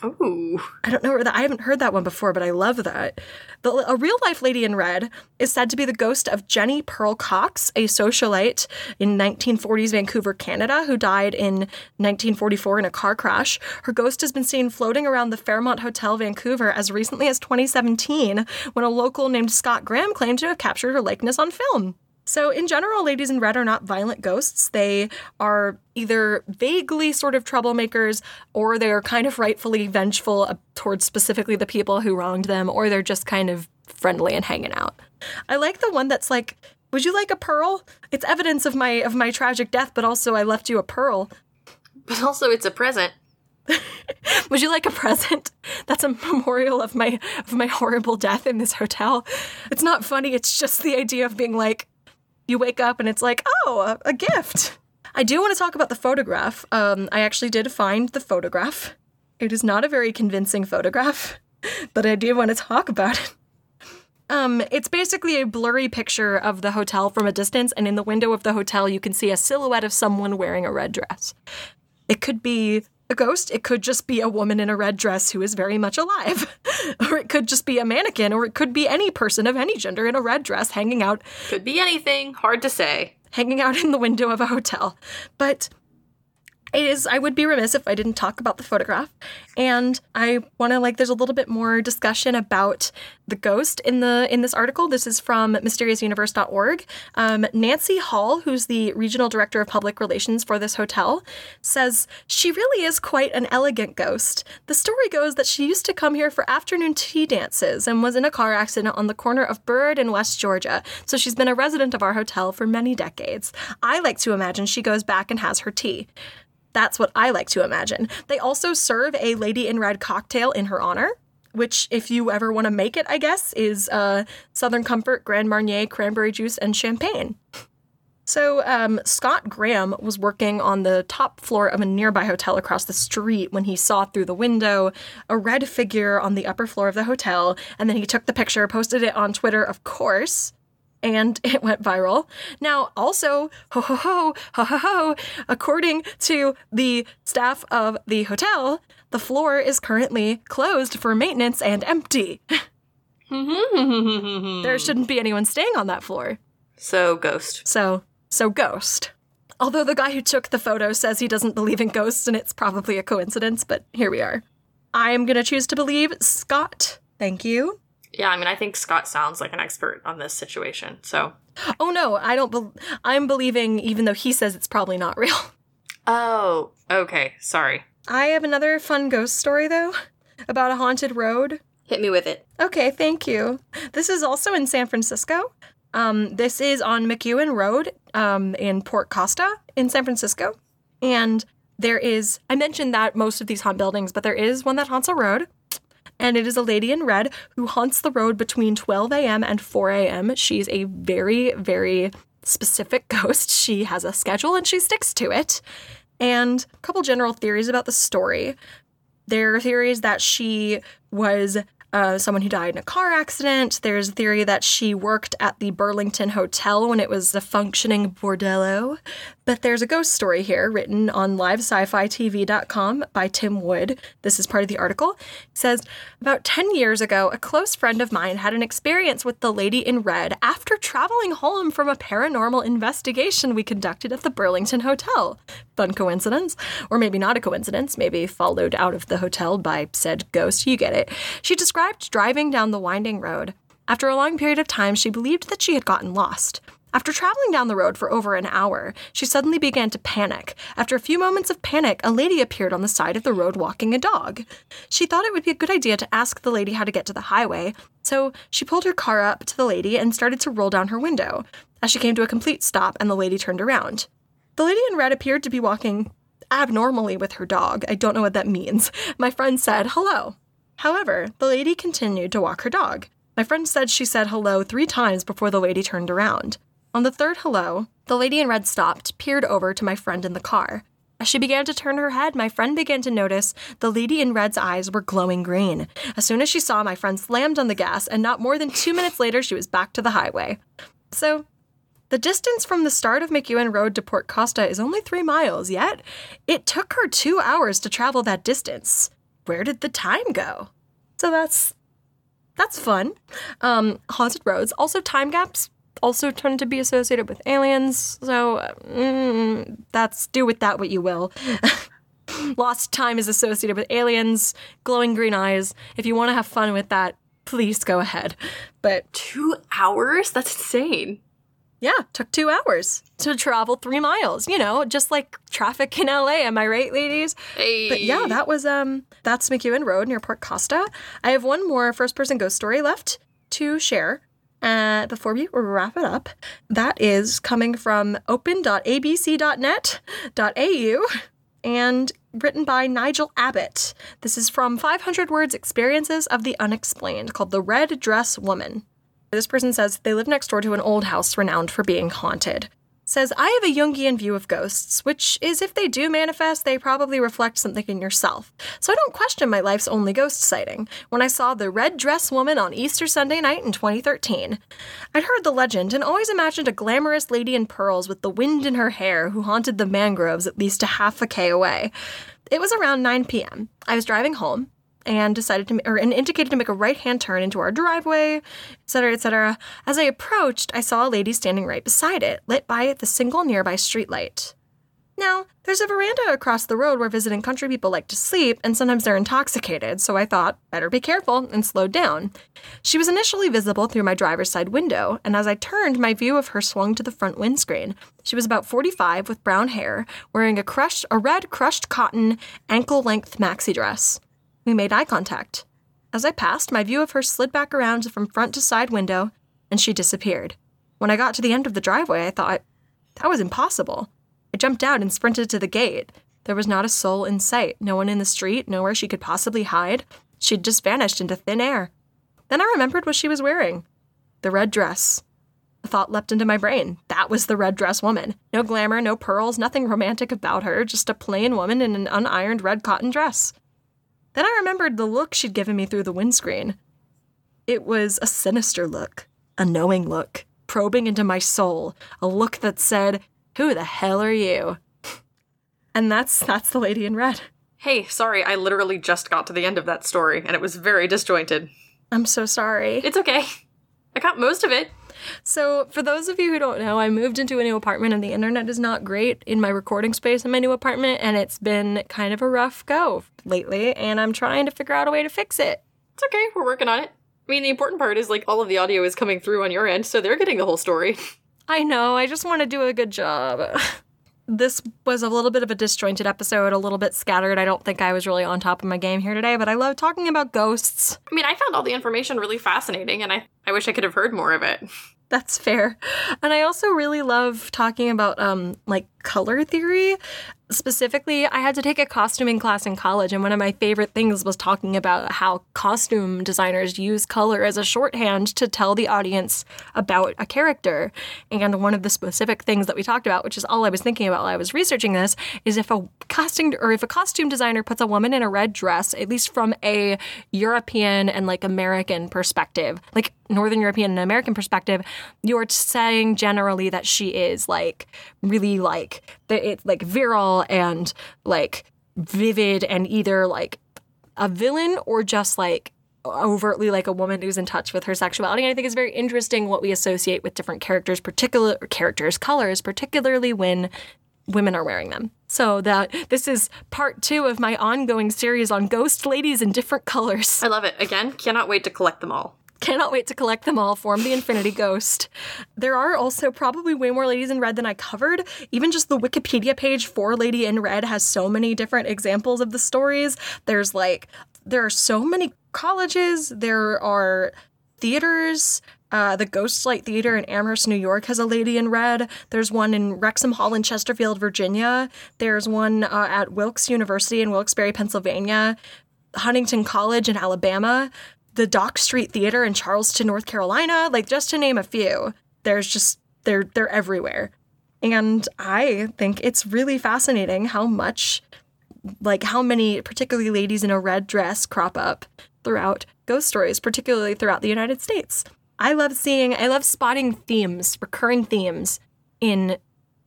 Ooh. I don't know where that. I haven't heard that one before, but I love that. The, a real life lady in red is said to be the ghost of Jenny Pearl Cox, a socialite in 1940s Vancouver, Canada, who died in 1944 in a car crash. Her ghost has been seen floating around the Fairmont Hotel, Vancouver, as recently as 2017, when a local named Scott Graham claimed to have captured her likeness on film. So, in general, ladies in red are not violent ghosts. They are either vaguely sort of troublemakers, or they're kind of rightfully vengeful uh, towards specifically the people who wronged them, or they're just kind of friendly and hanging out. I like the one that's like, "Would you like a pearl? It's evidence of my of my tragic death, but also I left you a pearl." But also, it's a present. Would you like a present? That's a memorial of my of my horrible death in this hotel. It's not funny. It's just the idea of being like, you wake up and it's like, oh, a, gift. I do want to talk about the photograph. Um, I actually did find the photograph. It is not a very convincing photograph, but I do want to talk about it. Um, it's basically a blurry picture of the hotel from a distance, and in the window of the hotel, you can see a silhouette of someone wearing a red dress. It could be a ghost, it could just be a woman in a red dress who is very much alive, or it could just be a mannequin, or it could be any person of any gender in a red dress hanging out Could be anything. Hard to say. hanging out in the window of a hotel. But it is I would be remiss if I didn't talk about the photograph. And I want to like there's a little bit more discussion about the ghost in the in this article. This is from mysteriousuniverse.org. Um, Nancy Hall, who's the regional director of public relations for this hotel, says she really is quite an elegant ghost. The story goes that she used to come here for afternoon tea dances and was in a car accident on the corner of Burrard and West Georgia. So she's been a resident of our hotel for many decades. I like to imagine she goes back and has her tea. That's what I like to imagine. They also serve a Lady in Red cocktail in her honor, which, if you ever want to make it, I guess, is uh, Southern Comfort, Grand Marnier, cranberry juice, and champagne. So, um, Scott Graham was working on the top floor of a nearby hotel across the street when he saw through the window a red figure on the upper floor of the hotel. And then he took the picture, posted it on Twitter, of course, and it went viral. Now, also, ho ho ho, ho ho ho, according to the staff of the hotel, the floor is currently closed for maintenance and empty. there shouldn't be anyone staying on that floor. so, ghost. So, so ghost. Although the guy who took the photo says he doesn't believe in ghosts and it's probably a coincidence, but here we are. I am going to choose to believe Scott. Thank you. Yeah, I mean, I think Scott sounds like an expert on this situation. So, Oh no, I don't bel I'm believing even though he says it's probably not real. oh, okay. Sorry. I have another fun ghost story though about a haunted road. Hit me with it. Okay, thank you. This is also in San Francisco. Um, this is on McEwen Road um, in Port Costa in San Francisco. And there is, I mentioned that most of these haunt buildings, but there is one that haunts a road. And it is a lady in red who haunts the road between 12 a.m. and 4 a.m. She's a very, very specific ghost. She has a schedule and she sticks to it. And a couple general theories about the story. There are theories that she was uh, someone who died in a car accident. There's a theory that she worked at the Burlington Hotel when it was a functioning bordello. But there's a ghost story here written on livesci-fi-tv.com by Tim Wood. This is part of the article. It says, about 10 years ago, a close friend of mine had an experience with the lady in red after traveling home from a paranormal investigation we conducted at the Burlington Hotel. Fun coincidence. Or maybe not a coincidence, maybe followed out of the hotel by said ghost. You get it. She described driving down the winding road. After a long period of time, she believed that she had gotten lost. After traveling down the road for over an hour, she suddenly began to panic. After a few moments of panic, a lady appeared on the side of the road walking a dog. She thought it would be a good idea to ask the lady how to get to the highway, so she pulled her car up to the lady and started to roll down her window. As she came to a complete stop and the lady turned around. The lady in red appeared to be walking abnormally with her dog. I don't know what that means. My friend said, hello. However, the lady continued to walk her dog. My friend said she said hello three times before the lady turned around. On the third hello, the lady in red stopped, peered over to my friend in the car. As she began to turn her head, my friend began to notice the lady in red's eyes were glowing green. As soon as she saw, my friend slammed on the gas, and not more than two minutes later, she was back to the highway. So, the distance from the start of McEwen Road to Port Costa is only three miles, yet it took her two hours to travel that distance. Where did the time go? So that's that's fun. Um, haunted roads, also time gaps, also tend to be associated with aliens. So mm, that's do with that what you will. Lost time is associated with aliens, glowing green eyes. If you want to have fun with that, please go ahead. But Two hours? That's insane. Yeah, took two hours to travel three miles. You know, just like traffic in LA. Am I right, ladies? Hey. But yeah, that was um that's McEwen Road near Port Costa. I have one more first person ghost story left to share. Uh, before we wrap it up, that is coming from open.abc.net.au and written by Nigel Abbott. This is from 500 Words Experiences of the Unexplained called The Red Dress Woman. This person says they live next door to an old house renowned for being haunted. Says, I have a Jungian view of ghosts, which is if they do manifest, they probably reflect something in yourself. So I don't question my life's only ghost sighting when I saw the red dress woman on Easter Sunday night in 2013. I'd heard the legend and always imagined a glamorous lady in pearls with the wind in her hair who haunted the mangroves at least a half a K away. It was around 9 p.m. I was driving home and decided to, or and indicated to make a right-hand turn into our driveway, etc., etc. As I approached, I saw a lady standing right beside it, lit by the single nearby streetlight. Now, there's a veranda across the road where visiting country people like to sleep, and sometimes they're intoxicated, so I thought, better be careful, and slowed down. She was initially visible through my driver's side window, and as I turned, my view of her swung to the front windscreen. She was about 45 with brown hair, wearing a crushed, a red crushed cotton, ankle length maxi dress. We made eye contact. As I passed, my view of her slid back around from front to side window, and she disappeared. When I got to the end of the driveway, I thought, that was impossible. I jumped out and sprinted to the gate. There was not a soul in sight, no one in the street, nowhere she could possibly hide. She'd just vanished into thin air. Then I remembered what she was wearing the red dress. A thought leapt into my brain. That was the red dress woman. No glamour, no pearls, nothing romantic about her, just a plain woman in an unironed red cotton dress. Then I remembered the look she'd given me through the windscreen. It was a sinister look, a knowing look, probing into my soul, a look that said, Who the hell are you? And that's that's the lady in red. Hey, sorry, I literally just got to the end of that story, and it was very disjointed. I'm so sorry. It's okay. I got most of it. So, for those of you who don't know, I moved into a new apartment and the internet is not great in my recording space in my new apartment, and it's been kind of a rough go lately, and I'm trying to figure out a way to fix it. It's okay, we're working on it. I mean, the important part is like all of the audio is coming through on your end, so they're getting the whole story. I know, I just want to do a good job. this was a little bit of a disjointed episode, a little bit scattered. I don't think I was really on top of my game here today, but I love talking about ghosts. I mean, I found all the information really fascinating, and I, I wish I could have heard more of it. That's fair. And I also really love talking about um like color theory. Specifically, I had to take a costuming class in college, and one of my favorite things was talking about how costume designers use color as a shorthand to tell the audience about a character. And one of the specific things that we talked about, which is all I was thinking about while I was researching this, is if a casting or if a costume designer puts a woman in a red dress, at least from a European and like American perspective, like Northern European and American perspective, you're saying generally that she is like really like it's like virile and like vivid and either like a villain or just like overtly like a woman who's in touch with her sexuality. And I think it's very interesting what we associate with different characters, particular characters, colors, particularly when women are wearing them. So that this is part two of my ongoing series on ghost ladies in different colors. I love it. Again, cannot wait to collect them all. Cannot wait to collect them all, form the Infinity Ghost. There are also probably way more ladies in red than I covered. Even just the Wikipedia page for Lady in Red has so many different examples of the stories. There's like, there are so many colleges, there are theaters. Uh, the Ghostlight Theater in Amherst, New York has a lady in red. There's one in Wrexham Hall in Chesterfield, Virginia. There's one uh, at Wilkes University in Wilkes-Barre, Pennsylvania. Huntingdon College in Alabama the Dock Street Theater in Charleston, North Carolina, like just to name a few. There's just they're they're everywhere. And I think it's really fascinating how much like how many particularly ladies in a red dress crop up throughout ghost stories, particularly throughout the United States. I love seeing I love spotting themes, recurring themes in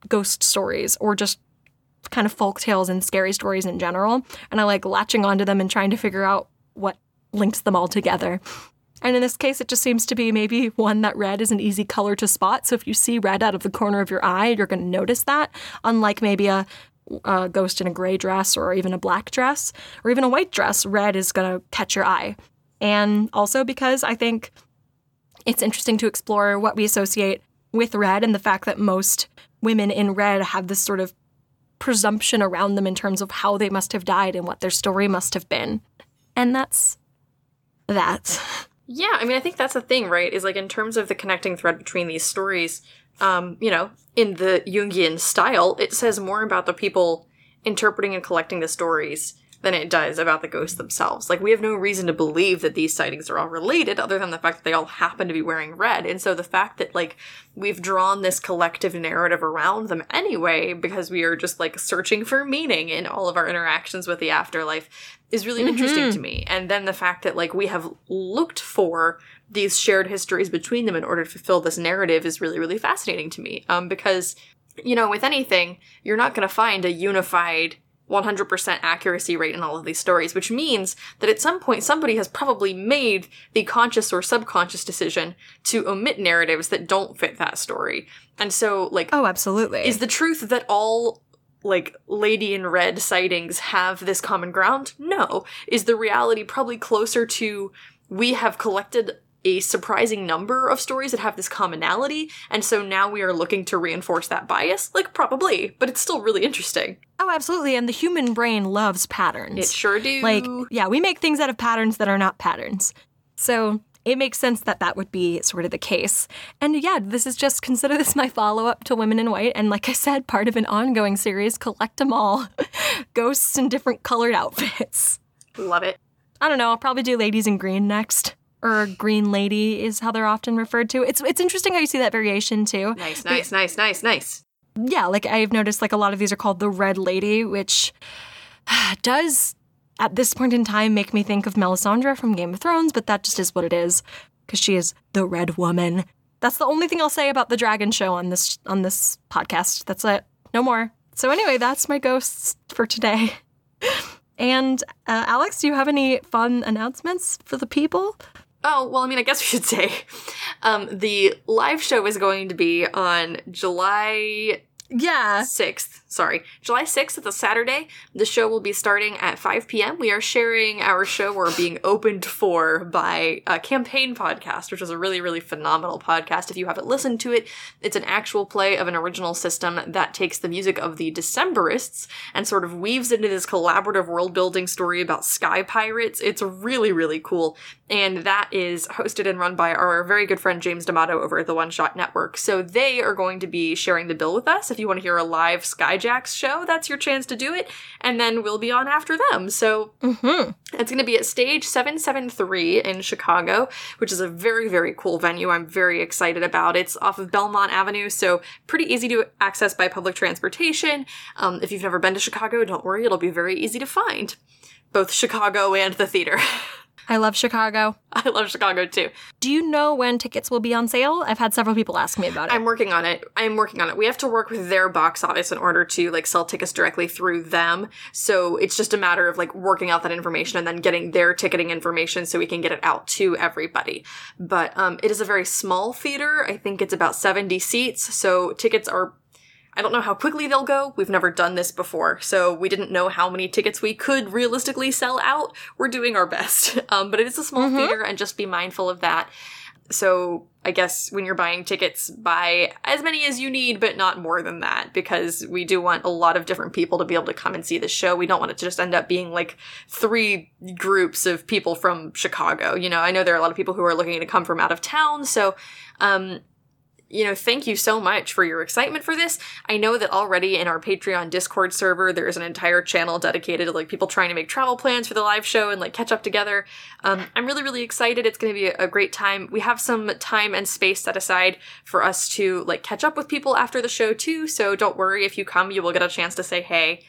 ghost stories or just kind of folk tales and scary stories in general. And I like latching onto them and trying to figure out what links them all together. And in this case, it just seems to be maybe one that red is an easy color to spot. So if you see red out of the corner of your eye, you're going to notice that. Unlike maybe a, a ghost in a gray dress or even a black dress or even a white dress, red is going to catch your eye. And also because I think it's interesting to explore what we associate with Red and the fact that most women in Red have this sort of presumption around them in terms of how they must have died and what their story must have been. And that's that. Yeah, I mean, I think that's the thing, right? Is like in terms of the connecting thread between these stories, um, you know, in the Jungian style, it says more about the people interpreting and collecting the stories than it does about the ghosts themselves. Like, we have no reason to believe that these sightings are all related other than the fact that they all happen to be wearing red. And so the fact that, like, we've drawn this collective narrative around them anyway, because we are just, like, searching for meaning in all of our interactions with the afterlife is really interesting to me. And then the fact that, like, we have looked for these shared histories between them in order to fulfill this narrative is really, really fascinating to me. Um, because, you know, with anything, you're not going to find a unified 100% accuracy rate in all of these stories, which means that at some point somebody has probably made the conscious or subconscious decision to omit narratives that don't fit that story. And so, like, Oh, absolutely. is the truth that all like lady in red sightings have this common ground? No. Is the reality probably closer to we have collected a surprising number of stories that have this commonality, and so now we are looking to reinforce that bias? Like, probably, but it's still really interesting. oh, absolutely. And the human brain loves patterns. It sure do. Like, yeah, we make things out of patterns that are not patterns. So it makes sense that that would be sort of the case. And yeah, this is just consider this my follow up to Women in White. And like I said, part of an ongoing series, collect them all ghosts in different colored outfits. Love it. I don't know, I'll probably do Ladies in Green next. Or Green Lady is how they're often referred to. It's it's interesting how you see that variation too. Nice, nice, nice, nice, nice. yeah, like I've noticed like a lot of these are called the Red Lady, which does at this point in time make me think of Melisandre from Game of Thrones, but that just is what it is because she is the Red Woman. That's the only thing I'll say about the dragon show on this on this podcast. That's it. No more. So anyway, that's my ghosts for today. And uh, Alex, do you have any fun announcements for the people? Oh, well, I mean, I guess we should say um, the live show is going to be on July Yeah. 6th. Sorry, July 6th. It's a Saturday. The show will be starting at 5 p.m. We are sharing our show. We're being opened for by a campaign podcast, which is a really, really phenomenal podcast. If you haven't listened to it, it's an actual play of an original system that takes the music of the Decemberists and sort of weaves into this collaborative world building story about sky pirates. It's really, really cool. And that is hosted and run by our very good friend James D'Amato over at the One Shot Network. So they are going to be sharing the bill with us. If you want to hear a live Skyjacks show, that's your chance to do it. And then we'll be on after them. So it's going to be at Stage 773 in Chicago, which is a very, very cool venue. I'm very excited about. It's off of Belmont Avenue, so pretty easy to access by public transportation. Um, if you've never been to Chicago, don't worry, it'll be very easy to find. Both Chicago and the theater. I love Chicago. I love Chicago too. Do you know when tickets will be on sale? I've had several people ask me about it. I'm working on it. I'm working on it. We have to work with their box office in order to like sell tickets directly through them. So it's just a matter of like working out that information and then getting their ticketing information so we can get it out to everybody. But um, it is a very small theater. I think it's about 70 seats. So tickets are I don't know how quickly they'll go. We've never done this before, so we didn't know how many tickets we could realistically sell out. We're doing our best. Um, but it is a small theater, and just be mindful of that. So I guess when you're buying tickets, buy as many as you need, but not more than that, because we do want a lot of different people to be able to come and see the show. We don't want it to just end up being like three groups of people from Chicago. You know, I know there are a lot of people who are looking to come from out of town, so um, you know, thank you so much for your excitement for this. I know that already in our Patreon Discord server, there is an entire channel dedicated to like people trying to make travel plans for the live show and like catch up together. Um, I'm really, really excited. It's going to be a, great time. We have some time and space set aside for us to like catch up with people after the show too. So don't worry if you come, you will get a chance to say hey.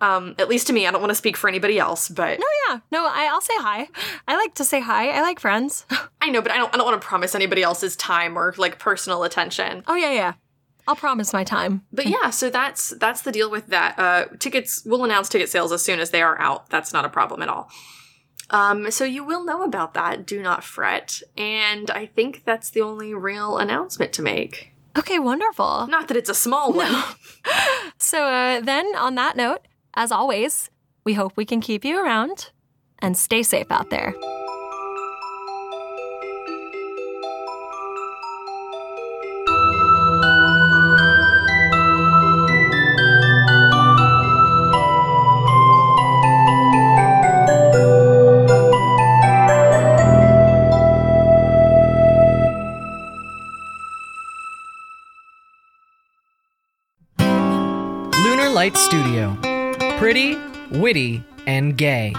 Um, at least to me, I don't want to speak for anybody else, but no, yeah, no, I, I'll say hi. I like to say hi. I like friends. I know, but I don't, I don't want to promise anybody else's time or like personal attention. oh yeah, yeah. I'll promise my time. But yeah, so that's that's the deal with that. Uh, tickets we'll announce ticket sales as soon as they are out. That's not a problem at all. Um, so you will know about that. Do not fret. And I think that's the only real announcement to make. Okay, wonderful. Not that it's a small one. So uh, then, on that note, as always, we hope we can keep you around and stay safe out there. Light Studio. Pretty, witty, and gay.